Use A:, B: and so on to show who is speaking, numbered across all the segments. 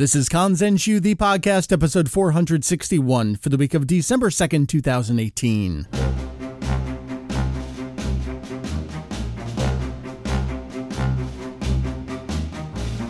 A: This is Kanzenshuu, the podcast, episode 461 for the week of December 2nd, 2018.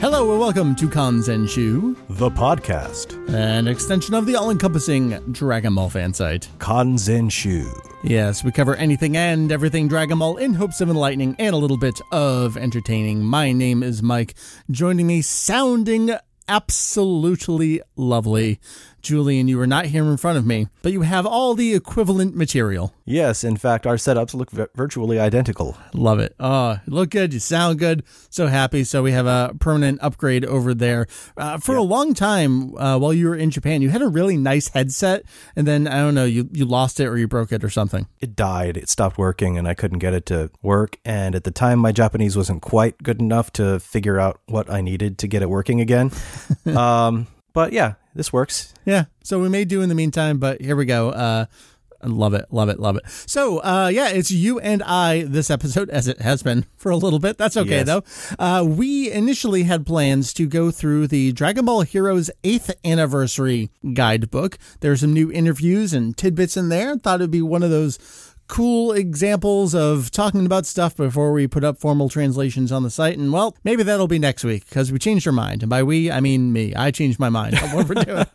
A: Hello and welcome to Kanzenshuu,
B: The podcast.
A: an extension of the all-encompassing Dragon Ball fan site.
B: Kanzenshuu.
A: Yes, we cover anything and everything Dragon Ball in hopes of enlightening and a little bit of entertaining. My name is Mike. Joining me, sounding absolutely lovely. Julian, you are not here in front of me, but you have all the equivalent material.
B: Yes, in fact, our setups look v- virtually identical.
A: Love it. Oh, you look good. You sound good. So happy. So we have a permanent upgrade over there. Uh, for a long time, uh, while you were in Japan, you had a really nice headset, and then I don't know, you you lost it or you broke it or something.
B: It died, it stopped working, and I couldn't get it to work. And at the time, my Japanese wasn't quite good enough to figure out what I needed to get it working again. um, but yeah, this works.
A: Yeah. So we may do in the meantime, but here we go. Uh, I love it, love it, love it. So, uh, yeah, it's you and I this episode, as it has been for a little bit. That's okay,
B: Yes.
A: though. Uh, we initially had plans to go through the Dragon Ball Heroes 8th anniversary guidebook. There's some new interviews and tidbits in there. Thought it'd be one of those cool examples of talking about stuff before we put up formal translations on the site. And well, maybe that'll be next week because we changed our mind. And by we, I mean me. I changed my mind on what we're doing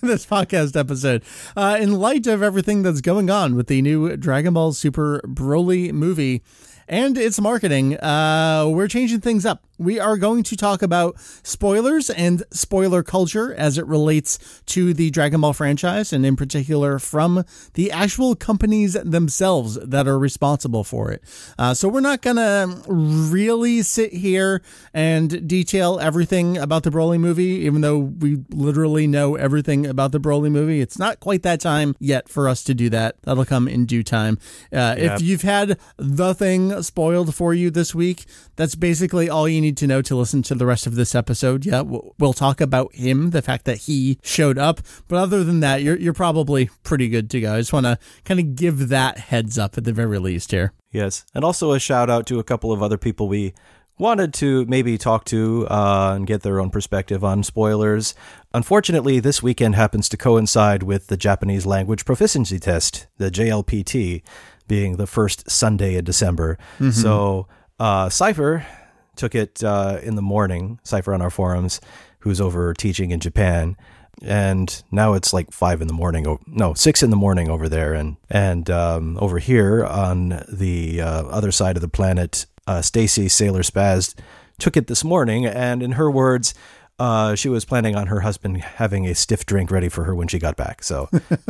A: this podcast episode. Uh, in light of everything that's going on with the new Dragon Ball Super Broly movie, and its marketing, uh, we're changing things up. We are going to talk about spoilers and spoiler culture as it relates to the Dragon Ball franchise, and in particular from the actual companies themselves that are responsible for it. Uh, so we're not going to really sit here and detail everything about the Broly movie, even though we literally know everything about the Broly movie. It's not quite that time yet for us to do that. That'll come in due time. Uh, If you've had the thing spoiled for you this week, that's basically all you need to know to listen to the rest of this episode. Yeah, we'll talk about him, the fact that he showed up. But other than that, you're, you're probably pretty good to go. I just want to kind of give that heads up at the very least here.
B: Yes. And also a shout out to a couple of other people we wanted to maybe talk to uh, and get their own perspective on spoilers. Unfortunately, this weekend happens to coincide with the Japanese language proficiency test, the JLPT, being the first Sunday in December. So uh, Cypher took it uh, in the morning, Cypher on our forums, who's over teaching in Japan. And now it's like five in the morning. No, six in the morning over there, and and um, over here on the uh, other side of the planet, uh, Stacy Sailor Spaz took it this morning, and in her words, uh, she was planning on her husband having a stiff drink ready for her when she got back. So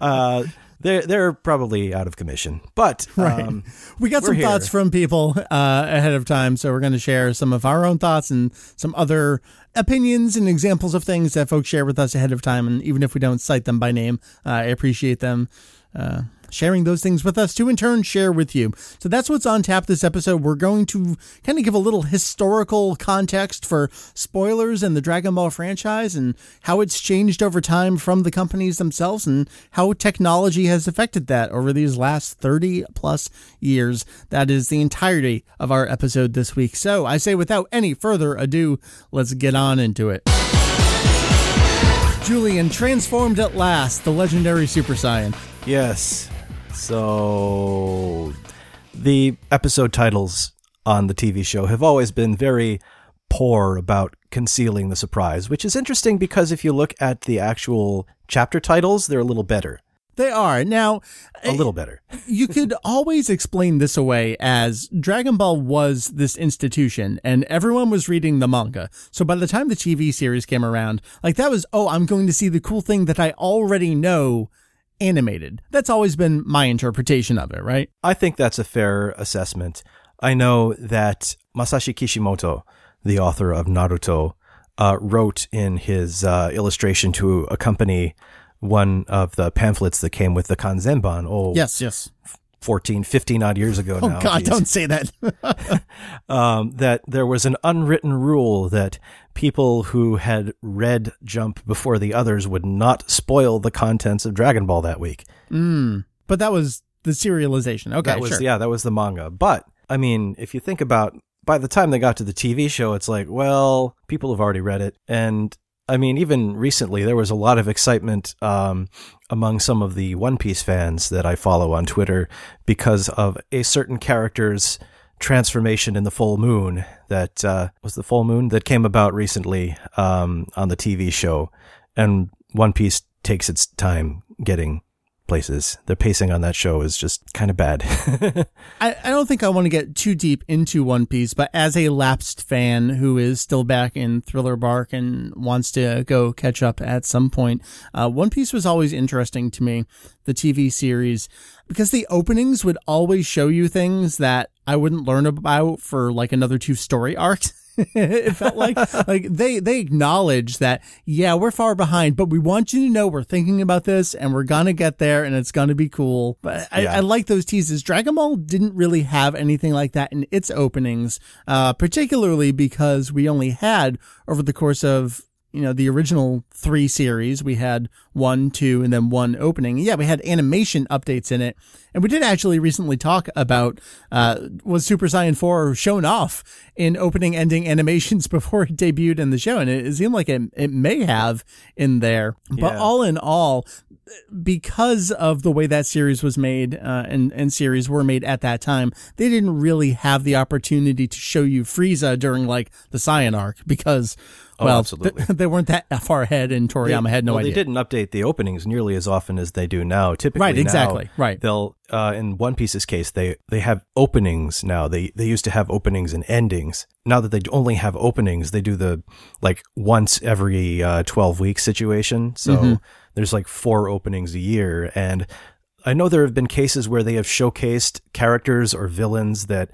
B: uh, they're they're probably out of commission, but um,
A: We got some
B: here.
A: thoughts from people uh, ahead of time, so we're going to share some of our own thoughts and some other opinions and examples of things that folks share with us ahead of time. And even if we don't cite them by name, uh, I appreciate them uh, sharing those things with us to in turn share with you. So that's what's on tap this episode. We're going to kind of give a little historical context for spoilers and the Dragon Ball franchise and how it's changed over time from the companies themselves and how technology has affected that over these last 30 plus years. That is the entirety of our episode this week. So I say without any further ado, let's get on into it. Julian transformed at last, the legendary Super Saiyan.
B: Yes. So the episode titles on the TV show have always been very poor about concealing the surprise, which is interesting because if you look at the actual chapter titles, they're a little better.
A: They are. Now,
B: A little better.
A: you could always explain this away as Dragon Ball was this institution and everyone was reading the manga. So by the time the TV series came around, like that was, oh, I'm going to see the cool thing that I already know animated. That's always been my interpretation of it, right?
B: I think that's a fair assessment. I know that Masashi Kishimoto, the author of Naruto, uh, wrote in his uh, illustration to accompany one of the pamphlets that came with the Kanzenban. Oh,
A: Yes, yes.
B: 14, 15 odd years ago
A: Oh
B: now.
A: God,
B: He's-
A: don't say that.
B: um, that there was an unwritten rule that people who had read Jump before the others would not spoil the contents of Dragon Ball that week.
A: but that was the serialization. Okay,
B: that was
A: sure.
B: yeah, that was the manga. But I mean, if you think about by the time they got to the TV show, it's like, well, people have already read it. And I mean, even recently, there was a lot of excitement um, among some of the One Piece fans that I follow on Twitter because of a certain character's transformation in the full moon that uh, was the full moon that came about recently um, on the TV show. And One Piece takes its time getting places. The pacing on that show is just kind of bad.
A: I, I don't think I want to get too deep into One Piece, but as a lapsed fan who is still back in Thriller Bark and wants to go catch up at some point, uh, One Piece was always interesting to me, the TV series, because the openings would always show you things that I wouldn't learn about for like another two story arcs. it felt like like they they acknowledge that yeah we're far behind but we want you to know we're thinking about this and we're gonna get there and it's gonna be cool but I,
B: Yeah.
A: I like those teases dragon ball didn't really have anything like that in its openings uh particularly because we only had over the course of you know the original three series. We had one two and then one opening. Yeah we had animation updates in it. And we did actually recently talk about uh was super saiyan 4 shown off in opening ending animations before it debuted in the show? And it, it seemed like it, it may have in there. But
B: Yeah.
A: all in all because of the way that series was made uh, and and series were made at that time, they didn't really have the opportunity to show you Frieza during like the Saiyan arc because
B: Oh,
A: well,
B: absolutely.
A: th- they weren't that far ahead, and Toriyama had no
B: well,
A: idea.
B: They didn't update the openings nearly as often as they do now. Typically,
A: Right,
B: now,
A: exactly, right.
B: They'll uh, in One Piece's case, they they have openings now. They they used to have openings and endings. Now that they only have openings, they do the like once every uh, twelve week situation. So
A: Mm-hmm.
B: there's like four openings a year, and I know there have been cases where they have showcased characters or villains that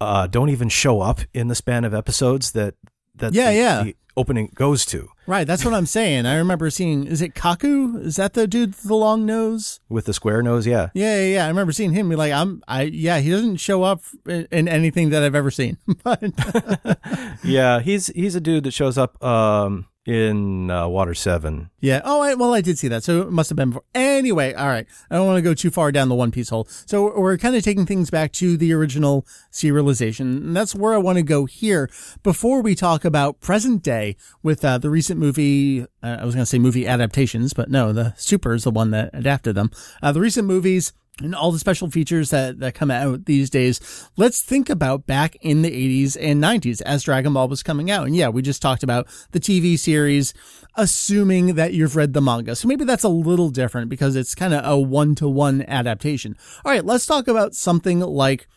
B: uh, don't even show up in the span of episodes that that
A: Yeah,
B: the,
A: yeah.
B: the opening goes to.
A: Right, that's what I'm saying. I remember seeing. Is it Kaku? Is that the dude with the long nose?
B: With the square nose, yeah.
A: Yeah, yeah, yeah. I remember seeing him be like, "I'm, I, yeah." He doesn't show up in, in anything that I've ever seen. but
B: Yeah, he's he's a dude that shows up um in uh, Water 7.
A: Yeah. Oh, I, well, I did see that. So it must have been before. Anyway, all right. I don't want to go too far down the One Piece hole. So we're kind of taking things back to the original serialization. And that's where I want to go here before we talk about present day with uh, the recent movie. Uh, I was going to say movie adaptations, but no, the Super is the one that adapted them. Uh, the recent movies and all the special features that, that come out these days. Let's think about back in the 80s and 90s as Dragon Ball was coming out. And yeah, we just talked about the TV series, assuming that you've read the manga. So maybe that's a little different because it's kind of a one to one adaptation. All right, let's talk about something like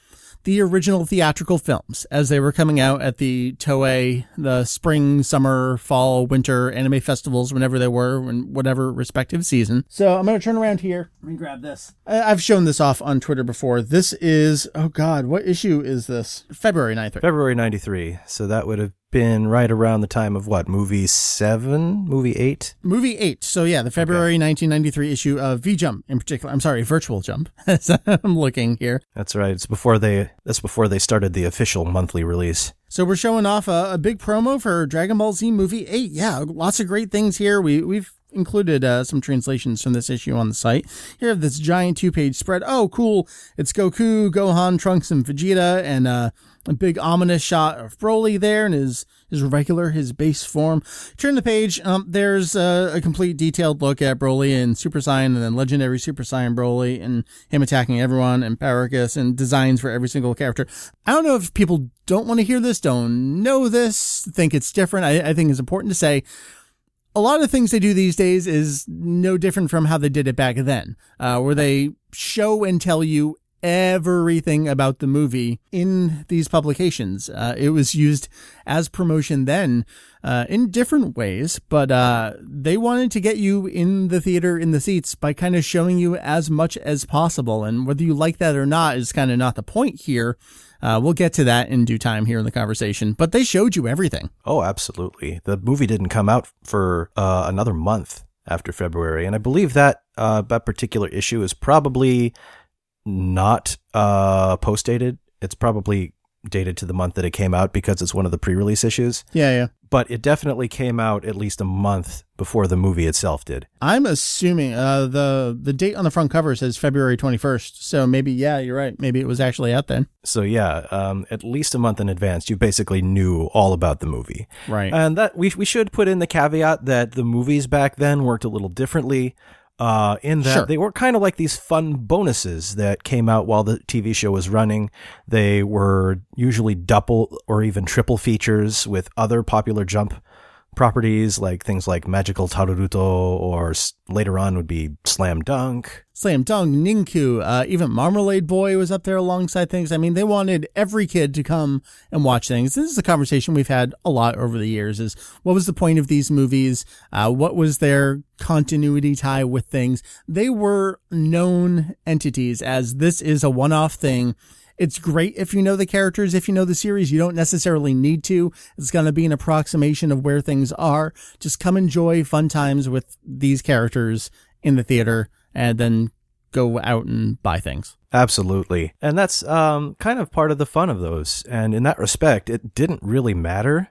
A: the original theatrical films as they were coming out at the Toei, the spring, summer, fall, winter anime festivals, whenever they were, in whatever respective season. So I'm going to turn around here. Let me grab this. I- I've shown this off on Twitter before. This is, oh God, what issue is this? February 93.
B: February 93. So that would have been right around the time of what? Movie 7? Movie 8?
A: Movie 8. So yeah, the February 1993 issue of V Jump in particular. I'm sorry, Virtual Jump. I'm looking here.
B: That's right. It's before they that's before they started the official monthly release.
A: So we're showing off a, a big promo for Dragon Ball Z Movie 8. Yeah, lots of great things here. We we've included uh, some translations from this issue on the site. Here have this giant two-page spread. Oh, cool. It's Goku, Gohan, Trunks, and Vegeta, and uh, a big ominous shot of Broly there in his his regular, his base form. Turn the page. Um, there's uh, a complete detailed look at Broly and Super Saiyan, and then Legendary Super Saiyan Broly, and him attacking everyone, and Paragus, and designs for every single character. I don't know if people don't want to hear this, don't know this, think it's different. I, I think it's important to say a lot of things they do these days is no different from how they did it back then, uh, where they show and tell you everything about the movie in these publications. Uh, it was used as promotion then uh, in different ways, but uh, they wanted to get you in the theater in the seats by kind of showing you as much as possible. And whether you like that or not is kind of not the point here. Uh, we'll get to that in due time here in the conversation, but they showed you everything.
B: Oh, absolutely. The movie didn't come out for uh, another month after February, and I believe that uh, that particular issue is probably not uh, post dated. It's probably dated to the month that it came out because it's one of the pre-release issues.
A: Yeah, yeah.
B: But it definitely came out at least a month before the movie itself did.
A: I'm assuming uh, the the date on the front cover says February 21st. So maybe yeah, you're right. Maybe it was actually out then.
B: So yeah, um, at least a month in advance, you basically knew all about the movie.
A: Right.
B: And that we we should put in the caveat that the movies back then worked a little differently. Uh, in that
A: Sure.
B: they were kind of like these fun bonuses that came out while the TV show was running. They were usually double or even triple features with other popular Jump properties, like things like Magical Taruruto, or s- later on would be Slam Dunk.
A: Slam Dunk, Ninku, uh, even Marmalade Boy was up there alongside things. I mean, they wanted every kid to come and watch things. This is a conversation we've had a lot over the years is what was the point of these movies? Uh, what was their continuity tie with things? They were known entities as this is a one-off thing. It's great if you know the characters, if you know the series. You don't necessarily need to. It's going to be an approximation of where things are. Just come enjoy fun times with these characters in the theater and then go out and buy things.
B: Absolutely. And that's um, kind of part of the fun of those. And in that respect, it didn't really matter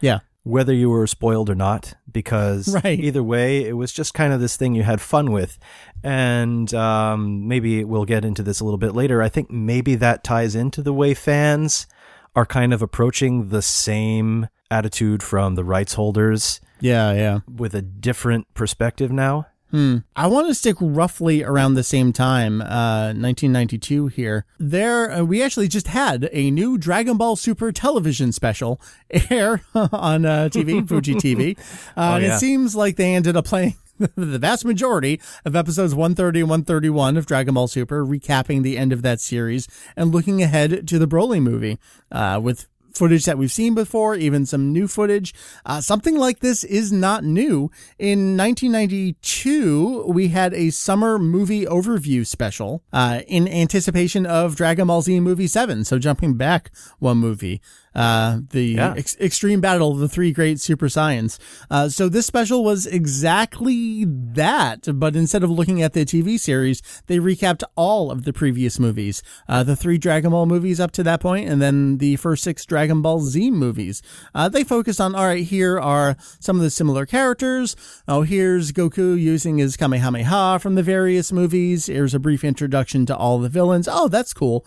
A: Yeah.
B: Whether you were spoiled or not, because
A: Right.
B: either way, it was just kind of this thing you had fun with. And um, maybe we'll get into this a little bit later. I think maybe that ties into the way fans are kind of approaching the same attitude from the rights holders
A: Yeah, yeah.
B: with a different perspective now.
A: Hmm. I want to stick roughly around the same time, uh, 1992 here. There, uh, we actually just had a new Dragon Ball Super television special air on uh, TV, Fuji TV. Uh, and
B: yeah.
A: it seems like they ended up playing the vast majority of episodes 130 and 131 of Dragon Ball Super, recapping the end of that series and looking ahead to the Broly movie, uh, with footage that we've seen before, even some new footage. Uh, something like this is not new. In 1992, we had a summer movie overview special uh, in anticipation of Dragon Ball Z Movie 7. So jumping back one movie. Uh, the
B: Yeah.
A: ex- extreme battle of the three great super Saiyans. Uh, so this special was exactly that, but instead of looking at the TV series, they recapped all of the previous movies, uh, the three Dragon Ball movies up to that point, and then the first six Dragon Ball Z movies. Uh, they focused on, all right, here are some of the similar characters. Oh, here's Goku using his Kamehameha from the various movies. Here's a brief introduction to all the villains. Oh, that's cool.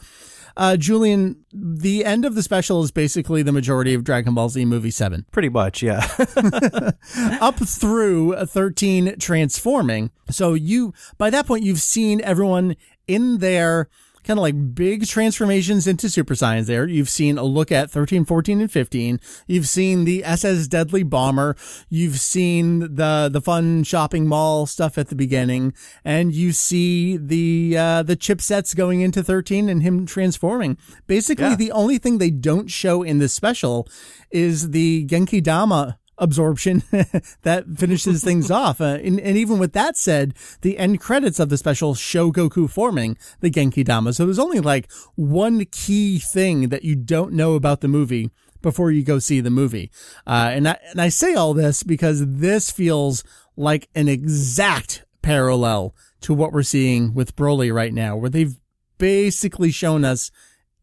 A: Uh, Julian, the end of the special is basically the majority of Dragon Ball Z movie 7.
B: Pretty much, yeah.
A: Up through 13 transforming. So you, by that point, you've seen everyone in their kind of like big transformations into Super Saiyan there. You've seen a look at 13, 14, and 15. You've seen the SS Deadly Bomber. You've seen the, the fun shopping mall stuff at the beginning. And you see the, uh, the chipsets going into 13 and him transforming. Basically,
B: Yeah.
A: the only thing they don't show in this special is the Genki Dama absorption that finishes things off. Uh, and, and even with that said, the end credits of the special show Goku forming the Genki Dama. So there's only like one key thing that you don't know about the movie before you go see the movie. Uh, and I, and I say all this because this feels like an exact parallel to what we're seeing with Broly right now, where they've basically shown us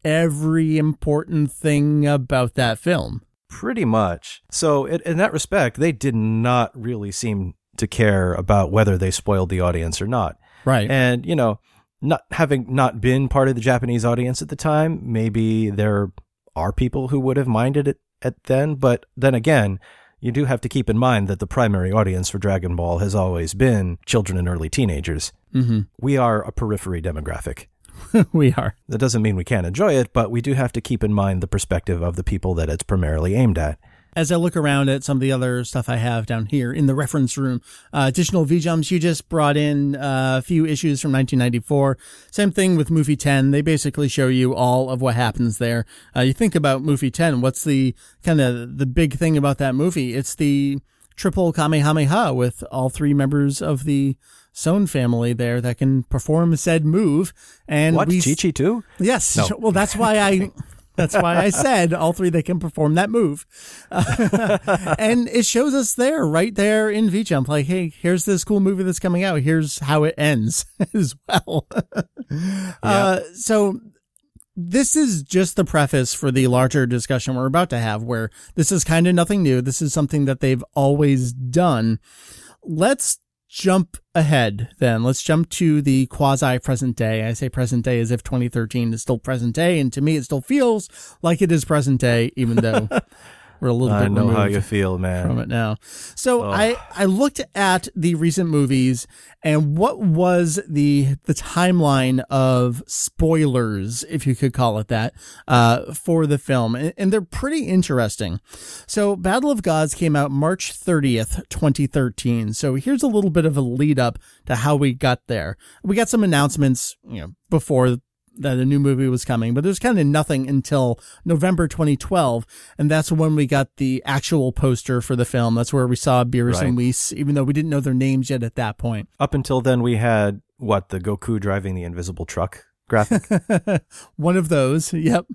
A: every important thing about that film.
B: Pretty much. So, in, in that respect, they did not really seem to care about whether they spoiled the audience or not.
A: Right.
B: And, you know, not having not been part of the Japanese audience at the time, maybe there are people who would have minded it at then, but then again, you do have to keep in mind that the primary audience for Dragon Ball has always been children and early teenagers.
A: hmm
B: We are a periphery demographic.
A: we are.
B: That doesn't mean we can't enjoy it, but we do have to keep in mind the perspective of the people that it's primarily aimed at.
A: As I look around at some of the other stuff I have down here in the reference room, uh, additional V jumps, you just brought in uh, a few issues from 1994. Same thing with movie 10. They basically show you all of what happens there. Uh, you think about movie 10. What's the kind of the big thing about that movie? It's the triple Kamehameha with all three members of the Son family there that can perform said move. And
B: What?
A: we,
B: Chi Chi too?
A: Yes.
B: No.
A: Well, that's why I. That's why I said all three they can perform that move, and it shows us there, right there in V Jump. Like, hey, here's this cool movie that's coming out. Here's how it ends as well. uh, so this is just the preface for the larger discussion we're about to have, where this is kind of nothing new. This is something that they've always done. Let's jump ahead then. Let's jump to the quasi present day. I say present day as if 2013 is still present day, and to me, it still feels like it is present day, even though we're a little
B: I
A: bit
B: know how you feel, man.
A: from it now. So
B: Oh.
A: I I looked at the recent movies and what was the the timeline of spoilers, if you could call it that, uh, for the film, and, and they're pretty interesting. So Battle of Gods came out March thirtieth, twenty thirteen. So here's a little bit of a lead up to how we got there. We got some announcements, you know, before that a new movie was coming, but there's kind of nothing until November 2012, and that's when we got the actual poster for the film. That's where we saw Beerus and Whis, even though we didn't know their names yet at that point.
B: Up until then, we had what the Goku driving the invisible truck graphic.
A: One of those, yep.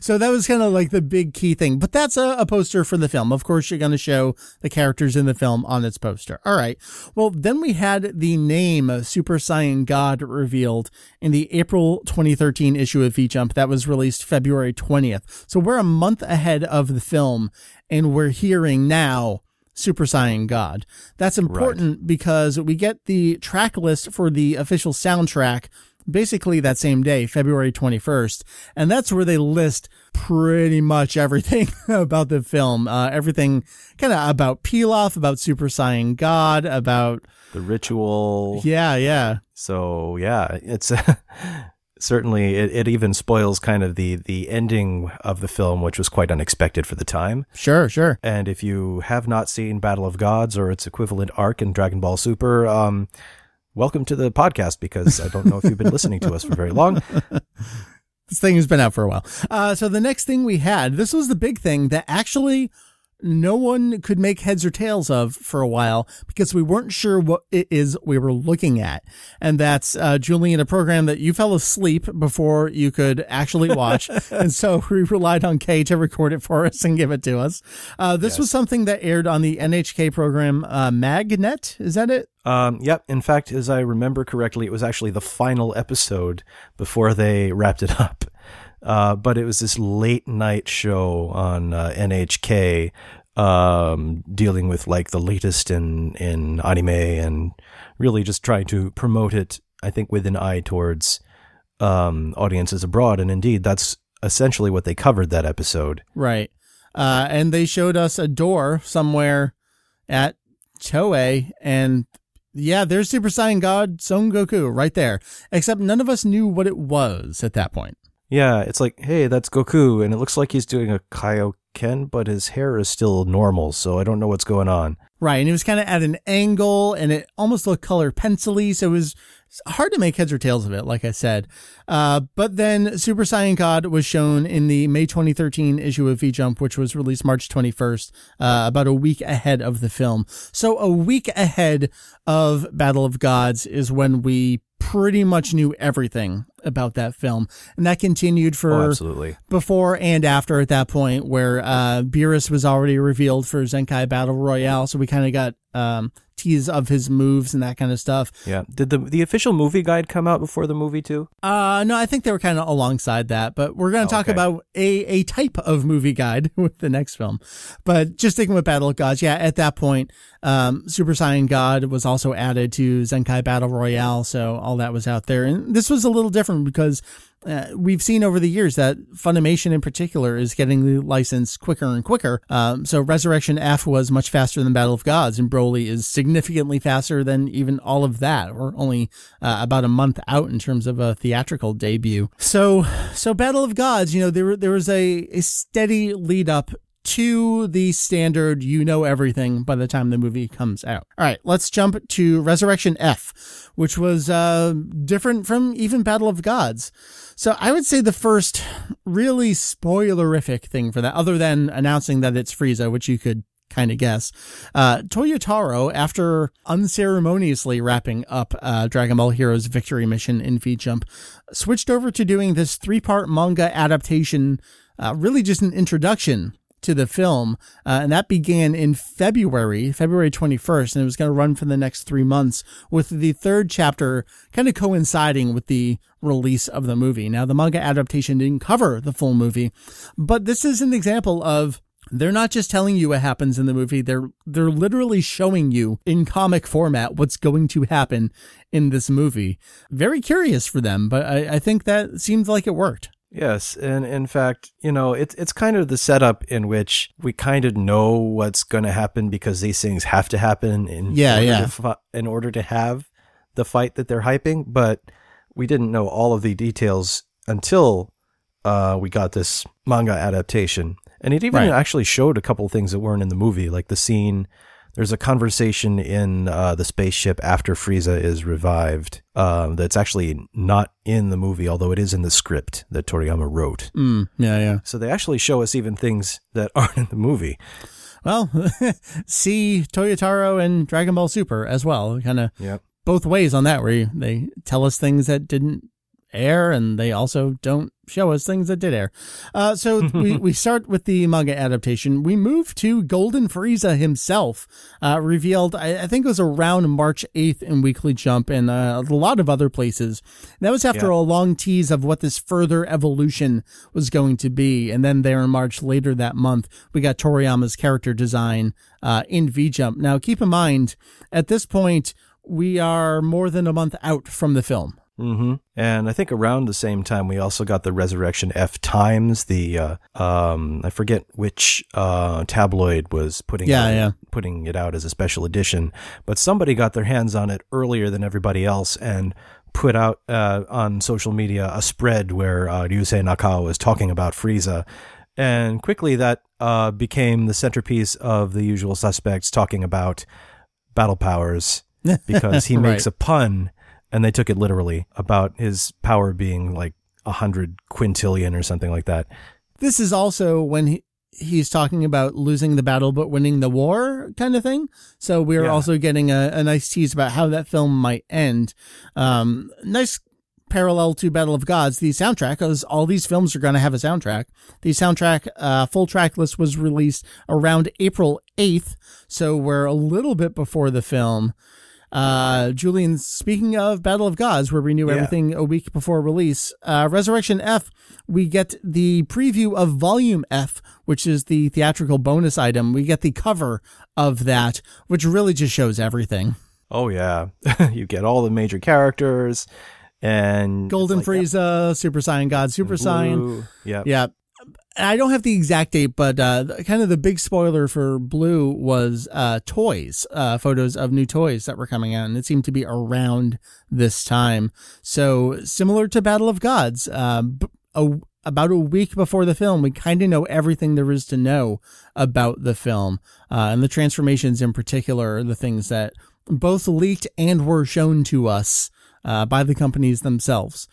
A: So that was kind of like the big key thing, but that's a, a poster for the film. Of course, you're going to show the characters in the film on its poster. All right. Well, then we had the name of Super Saiyan God revealed in the April 2013 issue of V Jump that was released February 20th. So we're a month ahead of the film, and we're hearing now Super Saiyan God. That's important because we get the track list for the official soundtrack basically that same day, February 21st. And that's where they list pretty much everything about the film. Uh, everything kind of about Pilaf, about Super Saiyan God, about,
B: the ritual.
A: yeah, yeah.
B: So yeah, it's certainly it, it even spoils kind of the the ending of the film, which was quite unexpected for the time.
A: Sure, sure.
B: And if you have not seen Battle of Gods or its equivalent arc in Dragon Ball Super, um, welcome to the podcast because I don't know if you've been listening to us for very long.
A: This thing has been out for a while. Uh, so the next thing we had, this was the big thing that actually no one could make heads or tails of for a while because we weren't sure what it is we were looking at. And that's, uh, Julian, a program that you fell asleep before you could actually watch. and so we relied on Kay to record it for us and give it to us. Uh, this was something that aired on the NHK program, uh, Magnet. Is that it?
B: Um, yep. In fact, as I remember correctly, it was actually the final episode before they wrapped it up. Uh, but it was this late night show on uh, NHK um, dealing with like the latest in, in anime and really just trying to promote it, I think, with an eye towards um, audiences abroad. And indeed, that's essentially what they covered that episode.
A: Right. Uh, and they showed us a door somewhere at Toei, and yeah, there's Super Saiyan God Son Goku right there. Except none of us knew what it was at that point.
B: Yeah, it's like, hey, that's Goku, and it looks like he's doing a Kaioken, but his hair is still normal, so I don't know what's going on.
A: Right, and it was kind of at an angle, and it almost looked color pencily, so it was hard to make heads or tails of it, like I said. Uh, but then Super Saiyan God was shown in the May 2013 issue of V Jump, which was released March 21st, uh, about a week ahead of the film. So a week ahead of Battle of Gods is when we pretty much knew everything about that film, and that continued for
B: Oh, absolutely.
A: before and after at that point where uh Beerus was already revealed for Zenkai Battle Royale, so we kind of got um tease of his moves and that kind of stuff.
B: Yeah. Did the the official movie guide come out before the movie too?
A: Uh no, I think they were kind of alongside that, but we're going to
B: Oh,
A: talk
B: okay.
A: about a a type of movie guide with the next film. But just sticking with Battle of Gods, yeah, at that point um Super Saiyan God was also added to Zenkai Battle Royale, so all that was out there. And this was a little different because uh, we've seen over the years that Funimation in particular is getting the license quicker and quicker. Um, so Resurrection F was much faster than Battle of Gods, and Broly is significantly faster than even all of that. We're only uh, about a month out in terms of a theatrical debut. So, so Battle of Gods, you know, there there was a, a steady lead up to the standard you know everything by the time the movie comes out. All right, let's jump to Resurrection F, which was uh, different from even Battle of Gods. So I would say the first really spoilerific thing for that, other than announcing that it's Frieza, which you could kind of guess. Uh, Toyotaro, after unceremoniously wrapping up uh, Dragon Ball Heroes Victory Mission in V Jump, switched over to doing this three part manga adaptation, uh, really just an introduction to the film, uh, and that began in February, February 21st, and it was going to run for the next three months, with the third chapter kind of coinciding with the release of the movie. Now, the manga adaptation didn't cover the full movie, but this is an example of they're not just telling you what happens in the movie they're they're literally showing you in comic format what's going to happen in this movie very curious for them but i, I think that seems like it worked
B: Yes, and in fact, you know, it's it's kind of the setup in which we kind of know what's going to happen because these things have to happen in
A: Yeah,
B: order
A: yeah.
B: to in order to have the fight that they're hyping, but we didn't know all of the details until uh, we got this manga adaptation, and it even
A: Right.
B: actually showed a couple things that weren't in the movie, like the scene. There's a conversation in uh, the spaceship after Frieza is revived um, that's actually not in the movie, although it is in the script that Toriyama wrote.
A: mm, yeah yeah
B: So they actually show us even things that aren't in the movie.
A: well see toyotaro and dragon ball super as well kind of
B: Yep.
A: both ways on that where you, they tell us things that didn't air and they also don't show us things that did air. Uh, so we, we start with the manga adaptation. We move to Golden Frieza himself, uh, revealed, I, I think it was around March 8th in Weekly Jump and uh, a lot of other places. That was after
B: Yeah.
A: a long tease of what this further evolution was going to be. And then there in March later that month, we got Toriyama's character design uh, in V Jump. Now, keep in mind, at this point, we are more than a month out from the film.
B: Hmm And I think around the same time, we also got the Resurrection F Times. The uh, um, I forget which uh, tabloid was putting
A: Yeah,
B: it,
A: yeah.
B: putting it out as a special edition, but somebody got their hands on it earlier than everybody else and put out uh, on social media a spread where uh, Ryusei Nakao was talking about Frieza. And quickly that uh, became the centerpiece of the usual suspects talking about battle powers because he makes
A: Right.
B: a pun and they took it literally about his power being like a hundred quintillion or something like that.
A: This is also when he, he's talking about losing the battle but winning the war kind of thing. So we're
B: Yeah.
A: also getting a, a nice tease about how that film might end. Um, nice parallel to Battle of Gods, the soundtrack, because all these films are going to have a soundtrack. The soundtrack, uh, full track list was released around April 8th. So we're a little bit before the film. Uh, Julian, speaking of Battle of Gods, where we knew
B: Yeah.
A: everything a week before release, uh, Resurrection F, we get the preview of Volume F, which is the theatrical bonus item. We get the cover of that, which really just shows everything.
B: Oh yeah, you get all the major characters and
A: Golden
B: like,
A: Frieza, Super Saiyan God, Super
B: yep,
A: Saiyan.
B: Yeah.
A: Yeah. I don't have the exact date, but uh, kind of the big spoiler for Blue was uh, toys, uh, photos of new toys that were coming out, and it seemed to be around this time. So similar to Battle of Gods, uh, about a week before the film, we kind of know everything there is to know about the film, uh, and the transformations in particular the things that both leaked and were shown to us uh, by the companies themselves.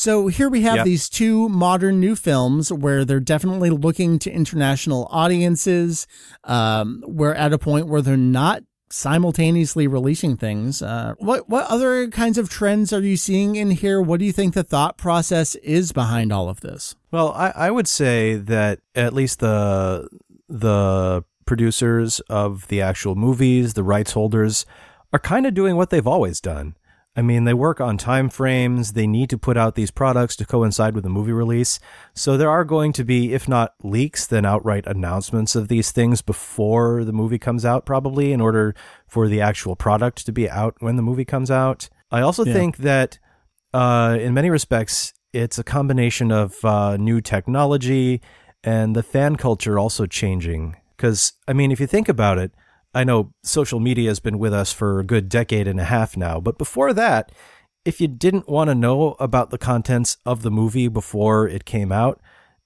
A: So here we have
B: Yep.
A: these two modern new films where they're definitely looking to international audiences. Um, we're at a point where they're not simultaneously releasing things. Uh, what what other kinds of trends are you seeing in here? What do you think the thought process is behind all of this?
B: Well, I, I would say that at least the the producers of the actual movies, the rights holders, are kind of doing what they've always done. I mean, they work on time frames. They need to put out these products to coincide with the movie release. So there are going to be, if not leaks, then outright announcements of these things before the movie comes out, probably in order for the actual product to be out when the movie comes out. I also
A: Yeah.
B: think that uh, in many respects, it's a combination of uh, new technology and the fan culture also changing. Because, I mean, if you think about it, I know social media has been with us for a good decade and a half now, but before that, if you didn't want to know about the contents of the movie before it came out,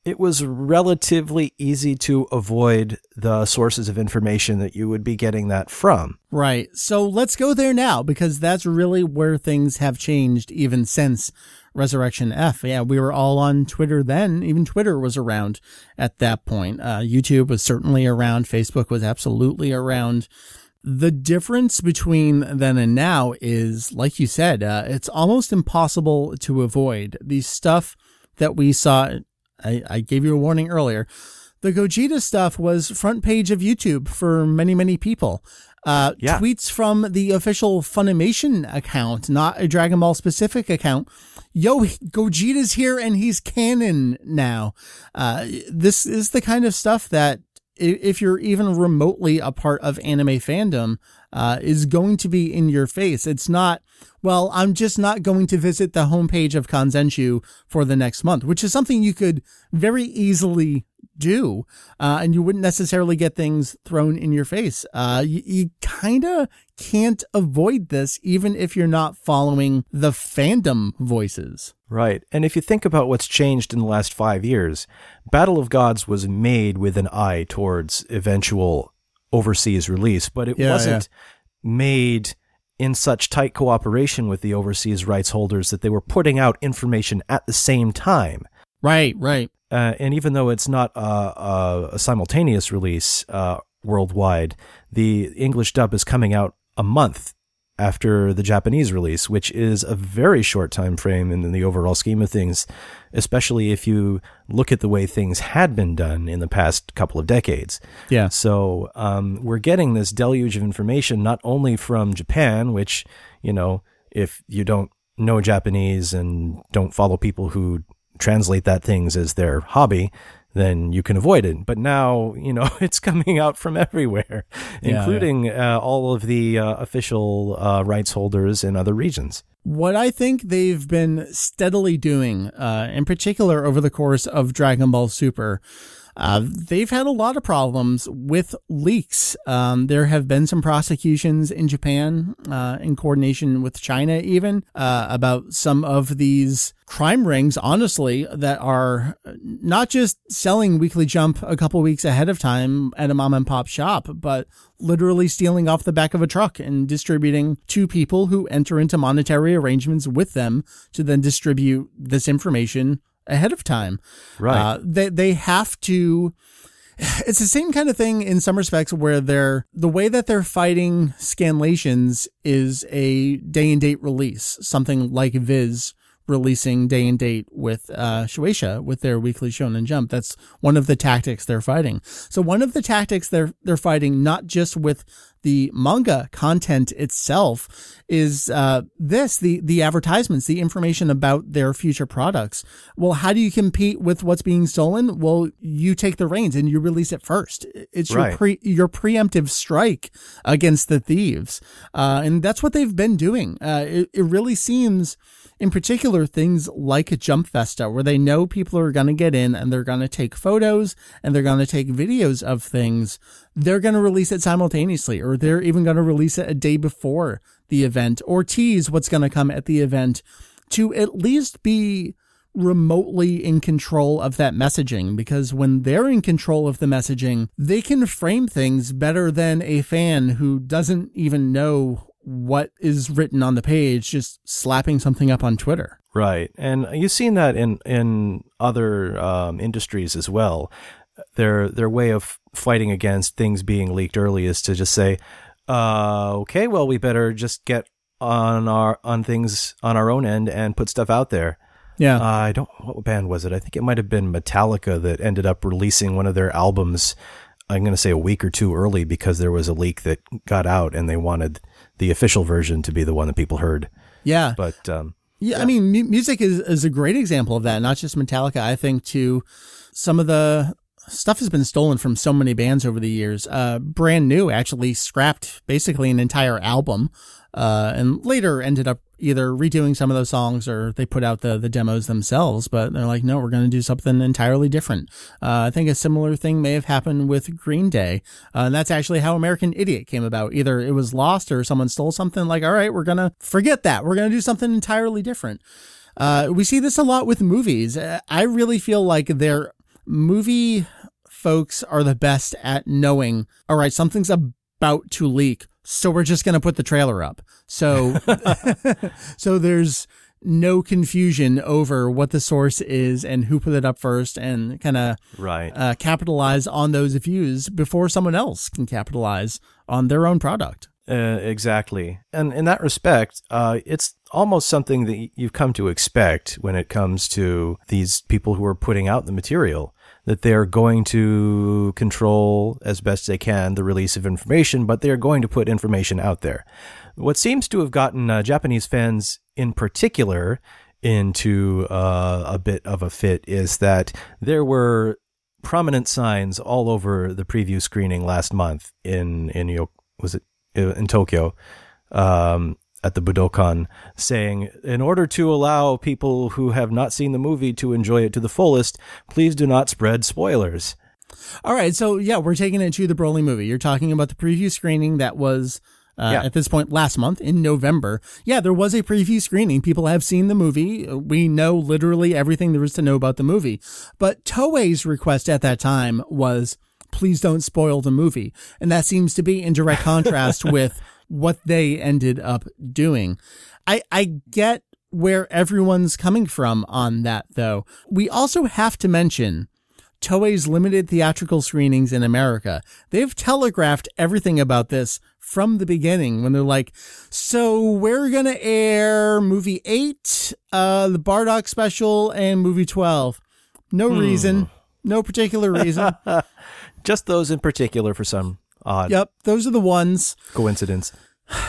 B: it was relatively easy to avoid the sources of information that you would be getting that from.
A: Right. So let's go there now because that's really where things have changed even since Resurrection F. Yeah, we were all on Twitter then. Even Twitter was around at that point. Uh, YouTube was certainly around. Facebook was absolutely around. The difference between then and now is, like you said, uh, it's almost impossible to avoid. The stuff that we saw, I, I gave you a warning earlier. the Gogeta stuff was front page of YouTube for many, many people. Uh,
B: Yeah.
A: Tweets from the official Funimation account, not a Dragon Ball specific account. Yo, Gogeta's here and he's canon now. Uh, this is the kind of stuff that if you're even remotely a part of anime fandom, uh, is going to be in your face. It's not, well, I'm just not going to visit the homepage of Kanzenshuu for the next month, which is something you could very easily do, uh, and you wouldn't necessarily get things thrown in your face. Uh, you, you kind of can't avoid this, even if you're not following the fandom voices.
B: Right. And if you think about what's changed in the last five years, Battle of Gods was made with an eye towards eventual overseas release, but it
A: Yeah,
B: wasn't made in such tight cooperation with the overseas rights holders that they were putting out information at the same time.
A: Right, right.
B: Uh, and even though it's not a, a, a simultaneous release uh, worldwide, the English dub is coming out a month after the Japanese release, which is a very short time frame in the overall scheme of things, especially if you look at the way things had been done in the past couple of decades.
A: Yeah.
B: So um, we're getting this deluge of information not only from Japan, which, you know, if you don't know Japanese and don't follow people who translate that things as their hobby, then you can avoid it. But now, you know, it's coming out from everywhere,
A: Yeah,
B: including Uh, all of the uh, official uh, rights holders in other regions.
A: What I think they've been steadily doing, uh, in particular over the course of Dragon Ball Super, uh, they've had a lot of problems with leaks. Um, there have been some prosecutions in Japan, uh, in coordination with China, even uh, about some of these crime rings, honestly, that are not just selling Weekly Jump a couple weeks ahead of time at a mom and pop shop, but literally stealing off the back of a truck and distributing to people who enter into monetary arrangements with them to then distribute this information ahead of time.
B: Right.
A: Uh, they they have to. It's the same kind of thing in some respects where they're the way that they're fighting scanlations is a day and date release, something like Viz releasing day and date with uh, Shueisha with their weekly Shonen Jump. That's one of the tactics they're fighting. So one of the tactics they're they're fighting not just with the manga content itself is uh, this the the advertisements, the information about their future products. Well, how do you compete with what's being stolen? Well, you take the reins and you release it first. It's your pre your preemptive strike against the thieves, uh, and that's what they've been doing. Uh, it, it really seems in particular things like a Jump Festa, where they know people are going to get in and they're going to take photos and they're going to take videos of things. They're going to release it simultaneously, or they're even going to release it a day before the event, or tease what's going to come at the event to at least be remotely in control of that messaging because when they're in control of the messaging, they can frame things better than a fan who doesn't even know what is written on the page, just slapping something up on Twitter.
B: Right, and you've seen that in in other um, industries as well. Their their way of fighting against things being leaked early is to just say, uh, "Okay, well, we better just get on our on things on our own end and put stuff out there."
A: Yeah.
B: Uh, I don't. What band was it? I think it might have been Metallica that ended up releasing one of their albums. I'm going to say a week or two early because there was a leak that got out, and they wanted the official version to be the one that people heard.
A: yeah.
B: But um,
A: Yeah, I mean, mu- music is, is a great example of that. Not just Metallica. I think too, some of the stuff has been stolen from so many bands over the years. Uh, brand new actually scrapped basically an entire album, uh, and later ended up either redoing some of those songs or they put out the the demos themselves. But they're like, no, we're going to do something entirely different. Uh, I think a similar thing may have happened with Green Day, uh, and that's actually how American Idiot came about. Either it was lost or someone stole something. Like, all right, we're gonna forget that. We're gonna do something entirely different. Uh, we see this a lot with movies. Uh, I really feel like their movie folks are the best at knowing, all right, something's about to leak. So we're just going to put the trailer up. So, so there's no confusion over what the source is and who put it up first and kind of
B: right.
A: uh, capitalize on those views before someone else can capitalize on their own product.
B: Uh, exactly. And in that respect, uh, it's almost something that you've come to expect when it comes to these people who are putting out the material. that they're going to control as best they can the release of information, but they're going to put information out there. What seems to have gotten uh, Japanese fans in particular into uh, a bit of a fit is that there were prominent signs all over the preview screening last month in in was it uh, in Tokyo um, at the Budokan saying, in order to allow people who have not seen the movie to enjoy it to the fullest, please do not spread spoilers.
A: All right, so yeah, we're taking it to the Broly movie. You're talking about the preview screening that was uh, yeah. at this point last month in November. Yeah, there was a preview screening. People have seen the movie. We know literally everything there is to know about the movie. But Toei's request at that time was, please don't spoil the movie. And that seems to be in direct contrast with what they ended up doing. I, I get where everyone's coming from on that though. We also have to mention Toei's limited theatrical screenings in America. They've telegraphed everything about this from the beginning when they're like, so we're going to air movie eight, uh, the Bardock special and movie 12. No hmm. reason, no particular reason.
B: Just those in particular for some odd.
A: Yep. Those are the ones.
B: Coincidence.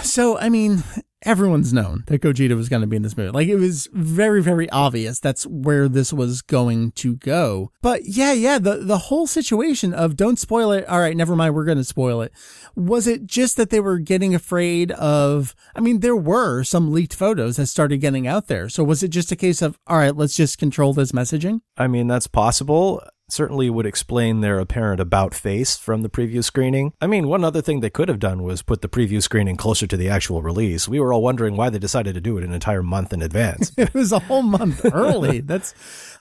A: So, I mean, everyone's known that Gogeta was going to be in this movie. Like it was very, very obvious that's where this was going to go. But yeah, yeah, the, the whole situation of don't spoil it. All right, never mind. We're going to spoil it. Was it just that they were getting afraid of, I mean, there were some leaked photos that started getting out there. So was it just a case of, all right, let's just control this messaging?
B: I mean, that's possible certainly would explain their apparent about face from the preview screening. I mean, one other thing they could have done was put the preview screening closer to the actual release. We were all wondering why they decided to do it an entire month in advance.
A: it was a whole month early. That's,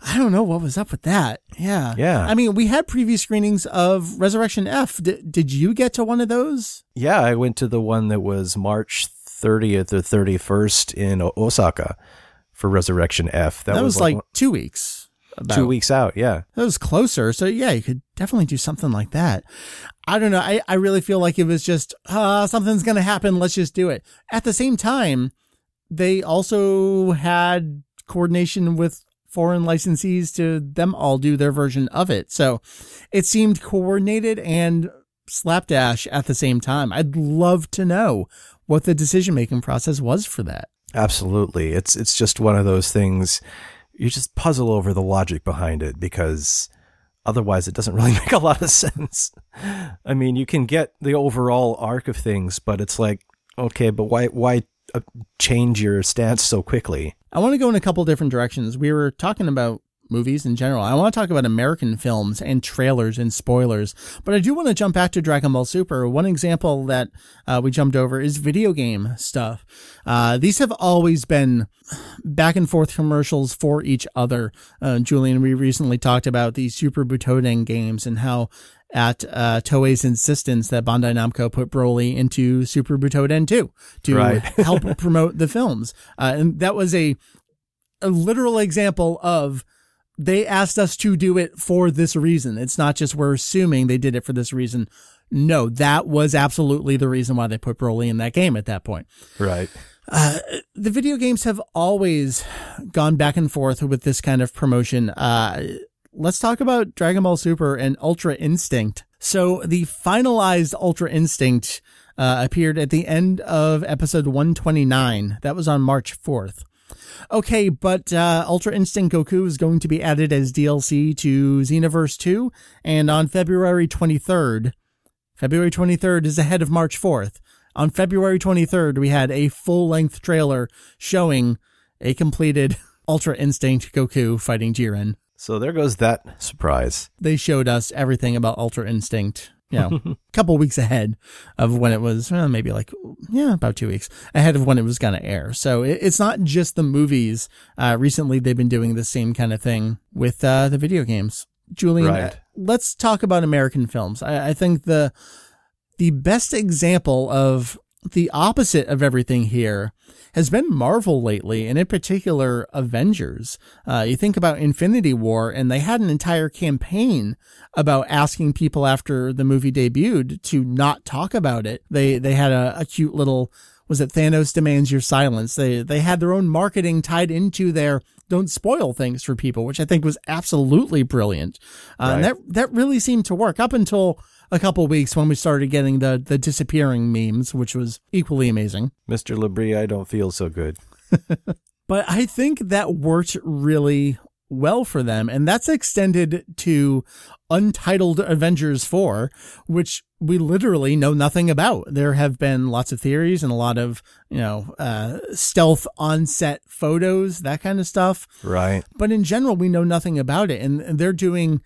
A: I don't know what was up with that. Yeah.
B: Yeah.
A: I mean, we had preview screenings of Resurrection F. D- did you get to one of those?
B: Yeah, I went to the one that was March 30th or 31st in Osaka for Resurrection F.
A: That, that was, was, like, like two weeks
B: about two weeks out. Yeah,
A: that was closer. So yeah, you could definitely do something like that. I don't know. I, I really feel like it was just uh, something's going to happen. Let's just do it. At the same time, they also had coordination with foreign licensees to them all do their version of it. So it seemed coordinated and slapdash at the same time. I'd love to know what the decision making process was for that.
B: Absolutely. It's it's just one of those things you just puzzle over the logic behind it because otherwise it doesn't really make a lot of sense. I mean, you can get the overall arc of things, but it's like, okay, but why why uh, change your stance so quickly?
A: I want to go in a couple different directions. We were talking about movies in general. I want to talk about American films and trailers and spoilers, but I do want to jump back to Dragon Ball Super. One example that uh, we jumped over is video game stuff. Uh, these have always been back and forth commercials for each other. Uh, Julian, we recently talked about the Super Butoden games and how at uh, Toei's insistence that Bandai Namco put Broly into Super Butoden 2 to right. help promote the films. Uh, and that was a, a literal example of they asked us to do it for this reason. It's not just we're assuming they did it for this reason. No, that was absolutely the reason why they put Broly in that game at that point.
B: Right.
A: Uh, the video games have always gone back and forth with this kind of promotion. Uh, let's talk about Dragon Ball Super and Ultra Instinct. So the finalized Ultra Instinct uh, appeared at the end of episode 129. That was on March 4th. Okay, but uh, Ultra Instinct Goku is going to be added as DLC to Xenoverse 2, and on February 23rd, February 23rd is ahead of March 4th. On February 23rd, we had a full length trailer showing a completed Ultra Instinct Goku fighting Jiren.
B: So there goes that surprise.
A: They showed us everything about Ultra Instinct you know, a couple weeks ahead of when it was, well, maybe like, yeah, about two weeks ahead of when it was going to air. So it, it's not just the movies. Uh, recently, they've been doing the same kind of thing with uh, the video games. Julian, right. let's talk about American films. I, I think the the best example of the opposite of everything here has been Marvel lately, and in particular, Avengers. Uh, you think about Infinity War, and they had an entire campaign about asking people after the movie debuted to not talk about it. They they had a, a cute little was it Thanos demands your silence. They they had their own marketing tied into their don't spoil things for people, which I think was absolutely brilliant. Uh, right. And that that really seemed to work up until a couple weeks when we started getting the the disappearing memes, which was equally amazing.
B: Mr. Labrie, I don't feel so good.
A: but I think that worked really well for them, and that's extended to Untitled Avengers 4, which we literally know nothing about. There have been lots of theories and a lot of, you know, uh, stealth on-set photos, that kind of stuff.
B: Right.
A: But in general, we know nothing about it, and they're doing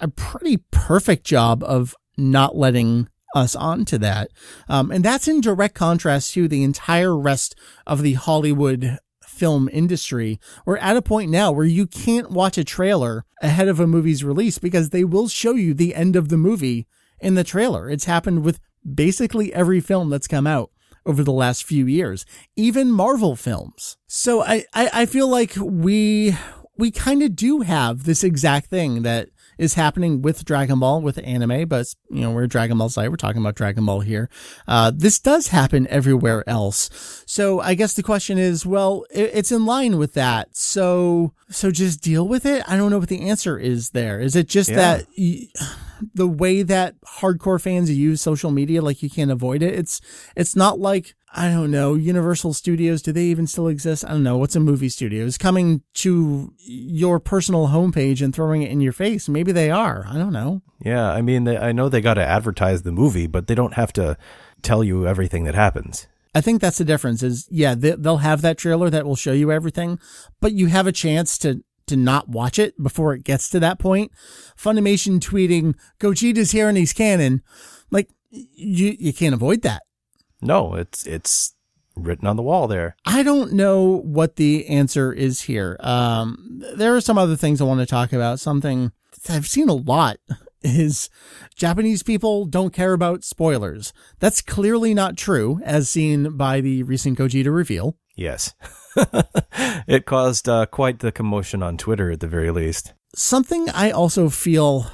A: a pretty perfect job of not letting us onto that. Um, and that's in direct contrast to the entire rest of the Hollywood film industry. We're at a point now where you can't watch a trailer ahead of a movie's release because they will show you the end of the movie in the trailer. It's happened with basically every film that's come out over the last few years, even Marvel films. So I, I, I feel like we, we kind of do have this exact thing that is happening with Dragon Ball, with anime, but you know, we're Dragon Ball site. We're talking about Dragon Ball here. Uh, this does happen everywhere else. So I guess the question is, well, it, it's in line with that. So, so just deal with it. I don't know what the answer is there. Is it just yeah. that y- the way that hardcore fans use social media, like you can't avoid it? It's, it's not like, I don't know, Universal Studios, do they even still exist? I don't know. What's a movie studio? Is coming to your personal homepage and throwing it in your face. Maybe they are. I don't know.
B: Yeah. I mean, they, I know they got to advertise the movie, but they don't have to tell you everything that happens.
A: I think that's the difference is, yeah, they, they'll have that trailer that will show you everything, but you have a chance to, to not watch it before it gets to that point. Funimation tweeting, Gogeta's here and he's canon. Like, you, you can't avoid that.
B: No, it's it's written on the wall there.
A: I don't know what the answer is here. Um, there are some other things I want to talk about. Something I've seen a lot is Japanese people don't care about spoilers. That's clearly not true, as seen by the recent Gogeta reveal.
B: Yes. it caused uh, quite the commotion on Twitter at the very least.
A: Something I also feel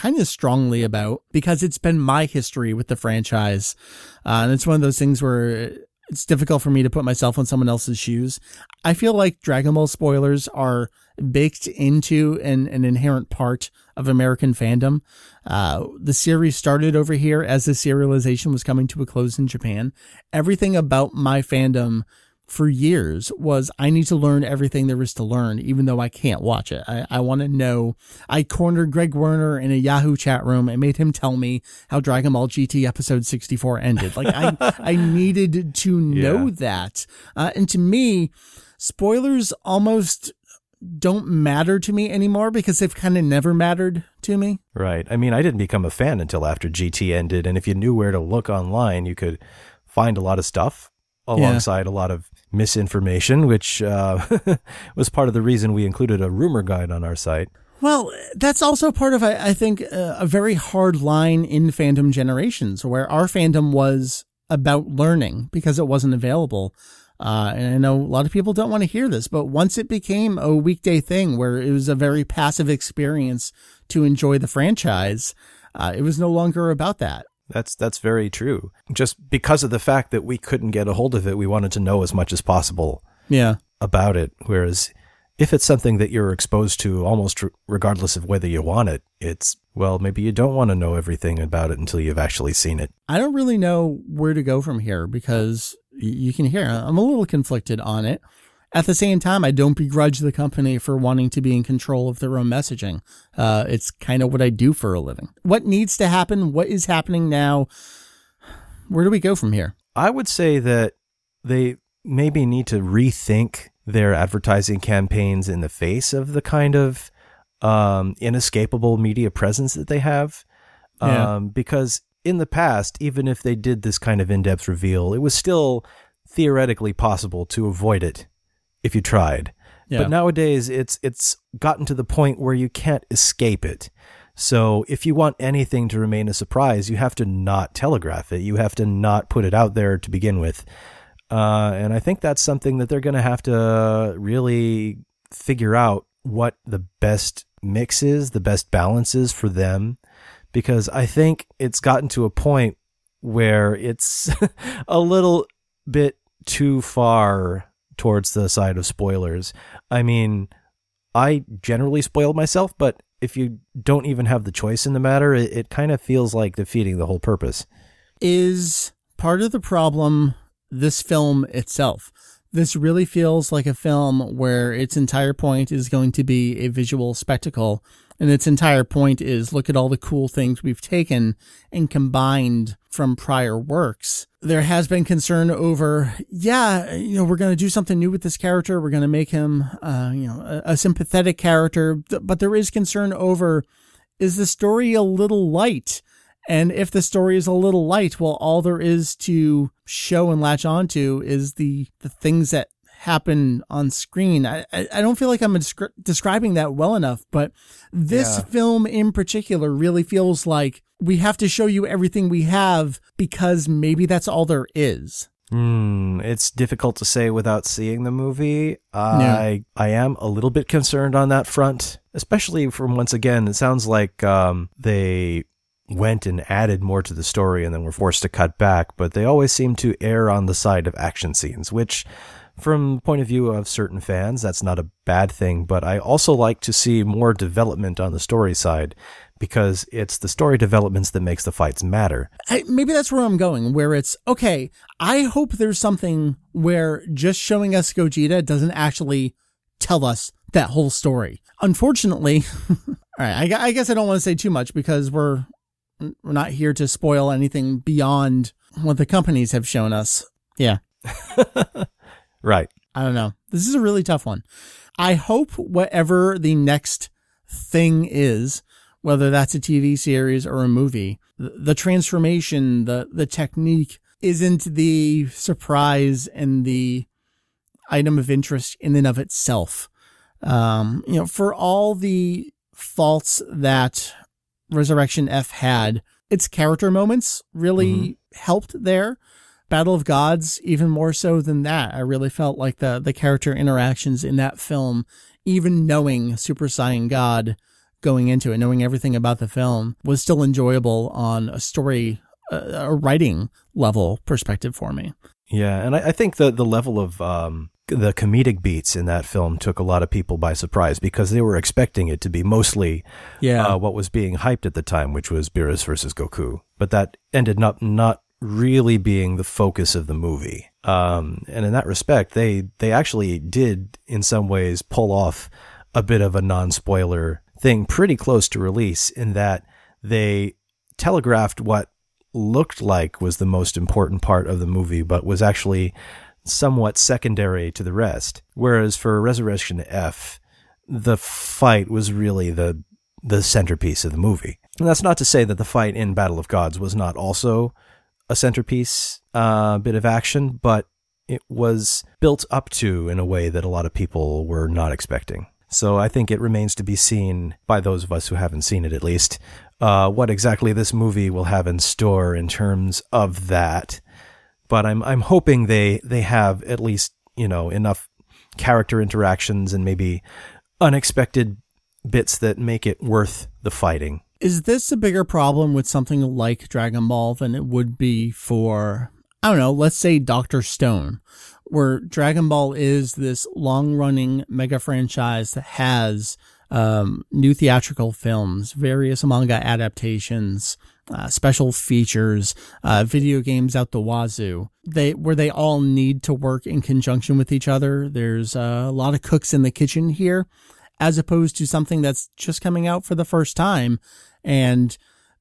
A: kind of strongly about because it's been my history with the franchise. Uh, and it's one of those things where it's difficult for me to put myself in someone else's shoes. I feel like Dragon Ball spoilers are baked into an, an inherent part of American fandom. Uh, the series started over here as the serialization was coming to a close in Japan. Everything about my fandom for years was I need to learn everything there is to learn, even though I can't watch it. I, I want to know. I cornered Greg Werner in a Yahoo chat room and made him tell me how Dragon Ball GT episode 64 ended. Like I, I needed to know yeah. that. Uh, and to me, spoilers almost don't matter to me anymore because they've kind of never mattered to me.
B: Right. I mean, I didn't become a fan until after GT ended. And if you knew where to look online, you could find a lot of stuff alongside yeah. a lot of misinformation, which uh, was part of the reason we included a rumor guide on our site.
A: Well, that's also part of, I, think, uh, a very hard line in fandom generations where our fandom was about learning because it wasn't available. Uh, and I know a lot of people don't want to hear this, but once it became a weekday thing where it was a very passive experience to enjoy the franchise, uh, it was no longer about that.
B: That's that's very true. Just because of the fact that we couldn't get a hold of it, we wanted to know as much as possible.
A: Yeah.
B: About it. Whereas if it's something that you're exposed to almost regardless of whether you want it, it's well, maybe you don't want to know everything about it until you've actually seen it.
A: I don't really know where to go from here because you can hear I'm a little conflicted on it. At the same time, I don't begrudge the company for wanting to be in control of their own messaging. Uh, it's kind of what I do for a living. What needs to happen? What is happening now? Where do we go from here?
B: I would say that they maybe need to rethink their advertising campaigns in the face of the kind of um, inescapable media presence that they have. Yeah. Um, because in the past, even if they did this kind of in depth reveal, it was still theoretically possible to avoid it if you tried. Yeah. But nowadays it's it's gotten to the point where you can't escape it. So if you want anything to remain a surprise, you have to not telegraph it. You have to not put it out there to begin with. Uh, and I think that's something that they're going to have to really figure out what the best mix is, the best balance is for them. Because I think it's gotten to a point where it's a little bit too far towards the side of spoilers. I mean, I generally spoil myself, but if you don't even have the choice in the matter, it, it kind of feels like defeating the whole purpose.
A: Is part of the problem this film itself? This really feels like a film where its entire point is going to be a visual spectacle. And its entire point is look at all the cool things we've taken and combined from prior works. There has been concern over, yeah, you know, we're going to do something new with this character. We're going to make him, uh, you know, a, a sympathetic character. But there is concern over, is the story a little light? And if the story is a little light, well, all there is to show and latch onto is the, the things that happen on screen. I, I don't feel like I'm descri- describing that well enough, but this yeah. film in particular really feels like we have to show you everything we have because maybe that's all there is.
B: Hmm, it's difficult to say without seeing the movie. I yeah. I am a little bit concerned on that front, especially from once again, it sounds like um, they went and added more to the story and then were forced to cut back, but they always seem to err on the side of action scenes, which from the point of view of certain fans, that's not a bad thing, but I also like to see more development on the story side because it's the story developments that makes the fights matter.
A: I, maybe that's where I'm going, where it's okay. I hope there's something where just showing us Gogeta doesn't actually tell us that whole story. Unfortunately, all right, I, I guess I don't want to say too much because we're we're not here to spoil anything beyond what the companies have shown us. Yeah.
B: right.
A: I don't know. This is a really tough one. I hope whatever the next thing is, whether that's a TV series or a movie, the transformation, the the technique isn't the surprise and the item of interest in and of itself. Um, you know, for all the faults that Resurrection F had, its character moments really mm-hmm. helped there. Battle of Gods, even more so than that. I really felt like the, the character interactions in that film, even knowing Super Saiyan God going into it, knowing everything about the film, was still enjoyable on a story, a writing level perspective for me.
B: Yeah, and I, I think the the level of um, the comedic beats in that film took a lot of people by surprise because they were expecting it to be mostly yeah. Uh, what was being hyped at the time, which was Beerus versus Goku. But that ended up not really being the focus of the movie. Um, and in that respect, they they actually did in some ways pull off a bit of a non-spoiler thing pretty close to release in that they telegraphed what looked like was the most important part of the movie, but was actually somewhat secondary to the rest. Whereas for Resurrection F, the fight was really the the centerpiece of the movie. And that's not to say that the fight in Battle of Gods was not also a centerpiece uh, bit of action, but it was built up to in a way that a lot of people were not expecting. So I think it remains to be seen by those of us who haven't seen it at least uh, what exactly this movie will have in store in terms of that but I'm I'm hoping they they have at least you know enough character interactions and maybe unexpected bits that make it worth the fighting.
A: Is this a bigger problem with something like Dragon Ball than it would be for I don't know, let's say Doctor Stone, where Dragon Ball is this long running mega franchise that has um, new theatrical films, various manga adaptations, uh, special features, uh, video games out the wazoo. They where they all need to work in conjunction with each other. There's uh, a lot of cooks in the kitchen here, as opposed to something that's just coming out for the first time, and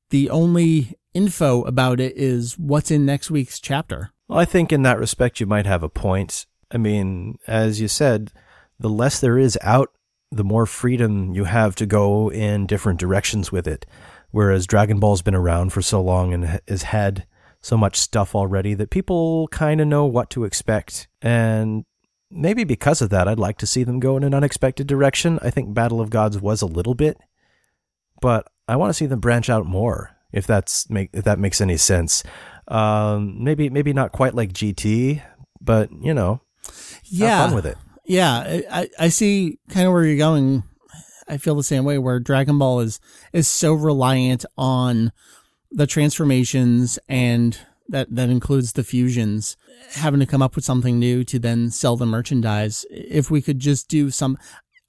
A: the only info about it is what's in next week's chapter.
B: Well, I think in that respect you might have a point. I mean, as you said, the less there is out, the more freedom you have to go in different directions with it. Whereas Dragon Ball's been around for so long and has had so much stuff already that people kind of know what to expect. And maybe because of that, I'd like to see them go in an unexpected direction. I think Battle of Gods was a little bit, but I want to see them branch out more. If that's make if that makes any sense, um, maybe maybe not quite like GT, but you know, yeah, fun with it.
A: Yeah, I, I see kind of where you're going I feel the same way where Dragon Ball is is so reliant on the transformations and that that includes the fusions, having to come up with something new to then sell the merchandise. If we could just do some,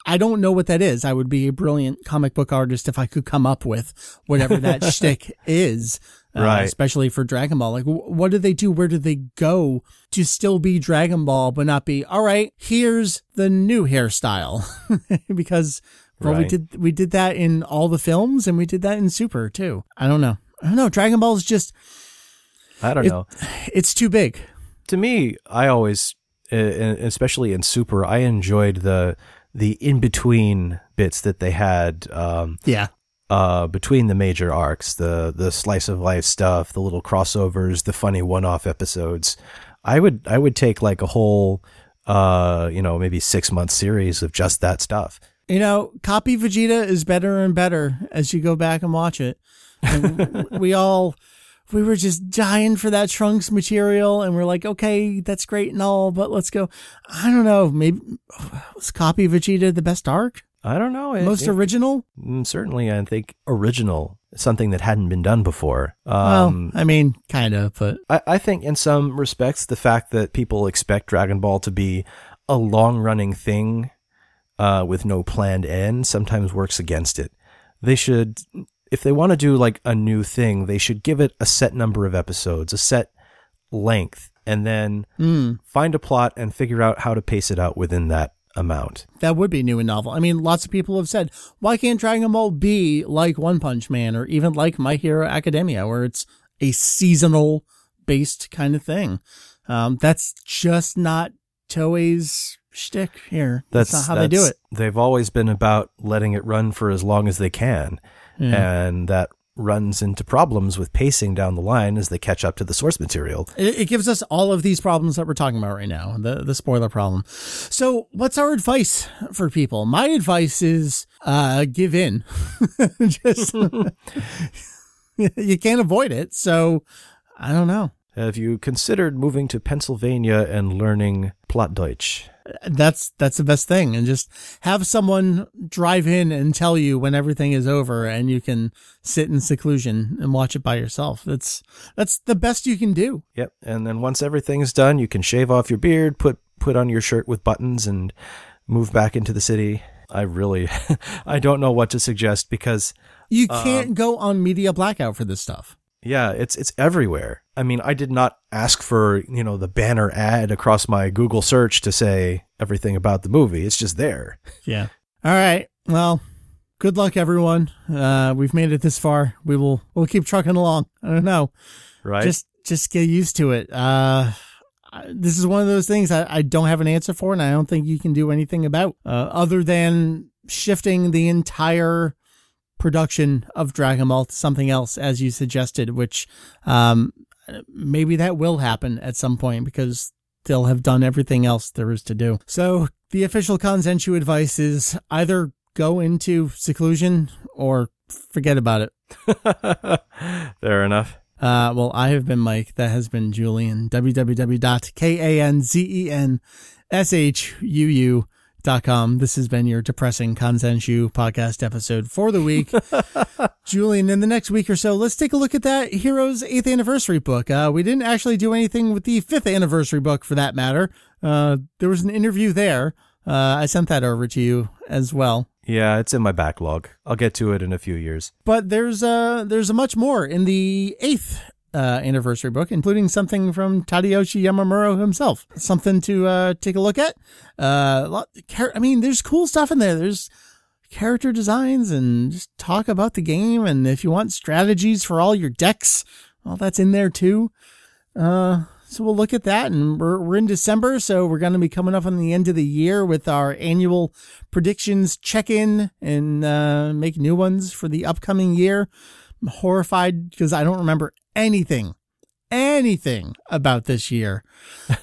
A: I don't know what that is. I would be a brilliant comic book artist if I could come up with whatever that shtick is. Uh,
B: Right.
A: especially for Dragon Ball. Like, wh- what do they do? Where do they go to still be Dragon Ball, but not be, all right, here's the new hairstyle? because, well, we did, we did that in all the films and we did that in Super too. I don't know. I don't know. Dragon Ball is just,
B: I don't
A: It-
B: know.
A: it's too big.
B: to me, I always, uh, especially in Super, I enjoyed the the in between bits that they had um,
A: Yeah.
B: uh, between the major arcs, the the slice of life stuff, the little crossovers, the funny one off episodes. I would I would take like a whole, uh, you know, maybe six month series of just that stuff.
A: You know, copy Vegeta is better and better as you go back and watch it. And we all, we were just dying for that Trunks material, and we're like, okay, that's great and all, but let's go. I don't know, maybe was copy Vegeta the best arc,
B: I don't know. It,
A: most
B: it-
A: original?
B: mm, certainly, I think original, something that hadn't been done before.
A: Well,
B: Um,
A: I mean, kind of, but
B: I, I think in some respects, the fact that people expect Dragon Ball to be a long running thing uh, with no planned end sometimes works against it. They should, if they want to do like a new thing, they should give it a set number of episodes, a set length, and then
A: mm,
B: find a plot and figure out how to pace it out within that amount.
A: that would be new and novel. I mean, lots of people have said, why can't Dragon Ball be like One Punch Man or even like My Hero Academia, where it's a seasonal based kind of thing? Um, that's just not Toei's shtick here. That's, not how they do it.
B: They've always been about letting it run for as long as they can.
A: Yeah.
B: and that runs into problems with pacing down the line as they catch up to the source material.
A: It, it gives us all of these problems that we're talking about right now, the the spoiler problem. So, what's our advice for people? My advice is uh, give in. Just you can't avoid it. So, I don't know.
B: Have you considered moving to Pennsylvania and learning Plattdeutsch?
A: That's that's the best thing, and just have someone drive in and tell you when everything is over, and you can sit in seclusion and watch it by yourself. That's that's the best you can do.
B: Yep. And then once everything's done, you can shave off your beard, put put on your shirt with buttons, and move back into the city. I really, I don't know what to suggest because
A: You um, can't go on media blackout for this stuff.
B: Yeah, it's it's everywhere. I mean, I did not ask for you know the banner ad across my Google search to say everything about the movie. It's just there.
A: Yeah. All right. Well, good luck, everyone. Uh, we've made it this far. We will we'll keep trucking along. I don't know.
B: Right.
A: Just just get used to it. Uh, this is one of those things I, I don't have an answer for, and I don't think you can do anything about uh, other than shifting the entire production of Dragon Ball to something else, as you suggested, which um, maybe that will happen at some point because they'll have done everything else there is to do. So the official Kanzenshuu advice is either go into seclusion or forget about it.
B: Fair enough.
A: Uh, well, I have been Mike. That has been Julian. www.kanzenshuu.com. This has been your depressing Kanzenshuu podcast episode for the week. Julian, in the next week or so, let's take a look at that Heroes 8th anniversary book. Uh, we didn't actually do anything with the 5th anniversary book for that matter. Uh, there was an interview there. Uh, I sent that over to you as well.
B: Yeah, it's in my backlog. I'll get to it in a few years.
A: but there's uh there's a much more in the eighth uh, anniversary book, including something from Tadayoshi Yamamuro himself. Something to uh, take a look at. Uh, lot, I mean, there's cool stuff in there. There's character designs and just talk about the game. And if you want strategies for all your decks, well, that's in there too. Uh, so we'll look at that, and we're we're in December, so we're going to be coming up on the end of the year with our annual predictions check in and uh, make new ones for the upcoming year. I'm horrified because I don't remember anything, anything about this year.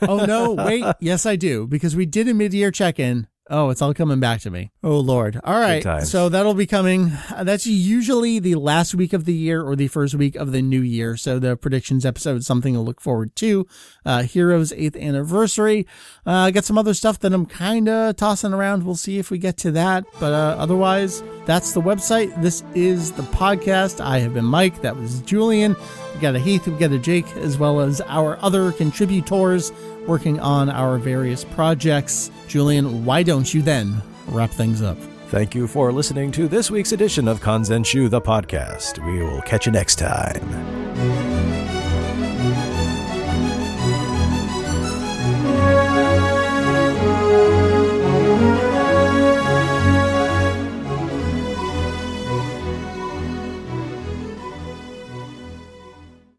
A: Oh no, wait, yes I do because we did a mid year check in Oh, it's all coming back to me. Oh, Lord. All right. So that'll be coming. Uh, That's usually the last week of the year or the first week of the new year. So the predictions episode is something to look forward to. Uh, Heroes 8th anniversary. Uh, got some other stuff that I'm kind of tossing around. We'll see if we get to that. But uh, otherwise, that's the website. This is the podcast. I have been Mike. That was Julian. We got a Heath. We got a Jake, as well as our other contributors working on our various projects. Julian, why don't you then wrap things up?
B: Thank you for listening to this week's edition of Kanzenshuu the podcast. We will catch you next time.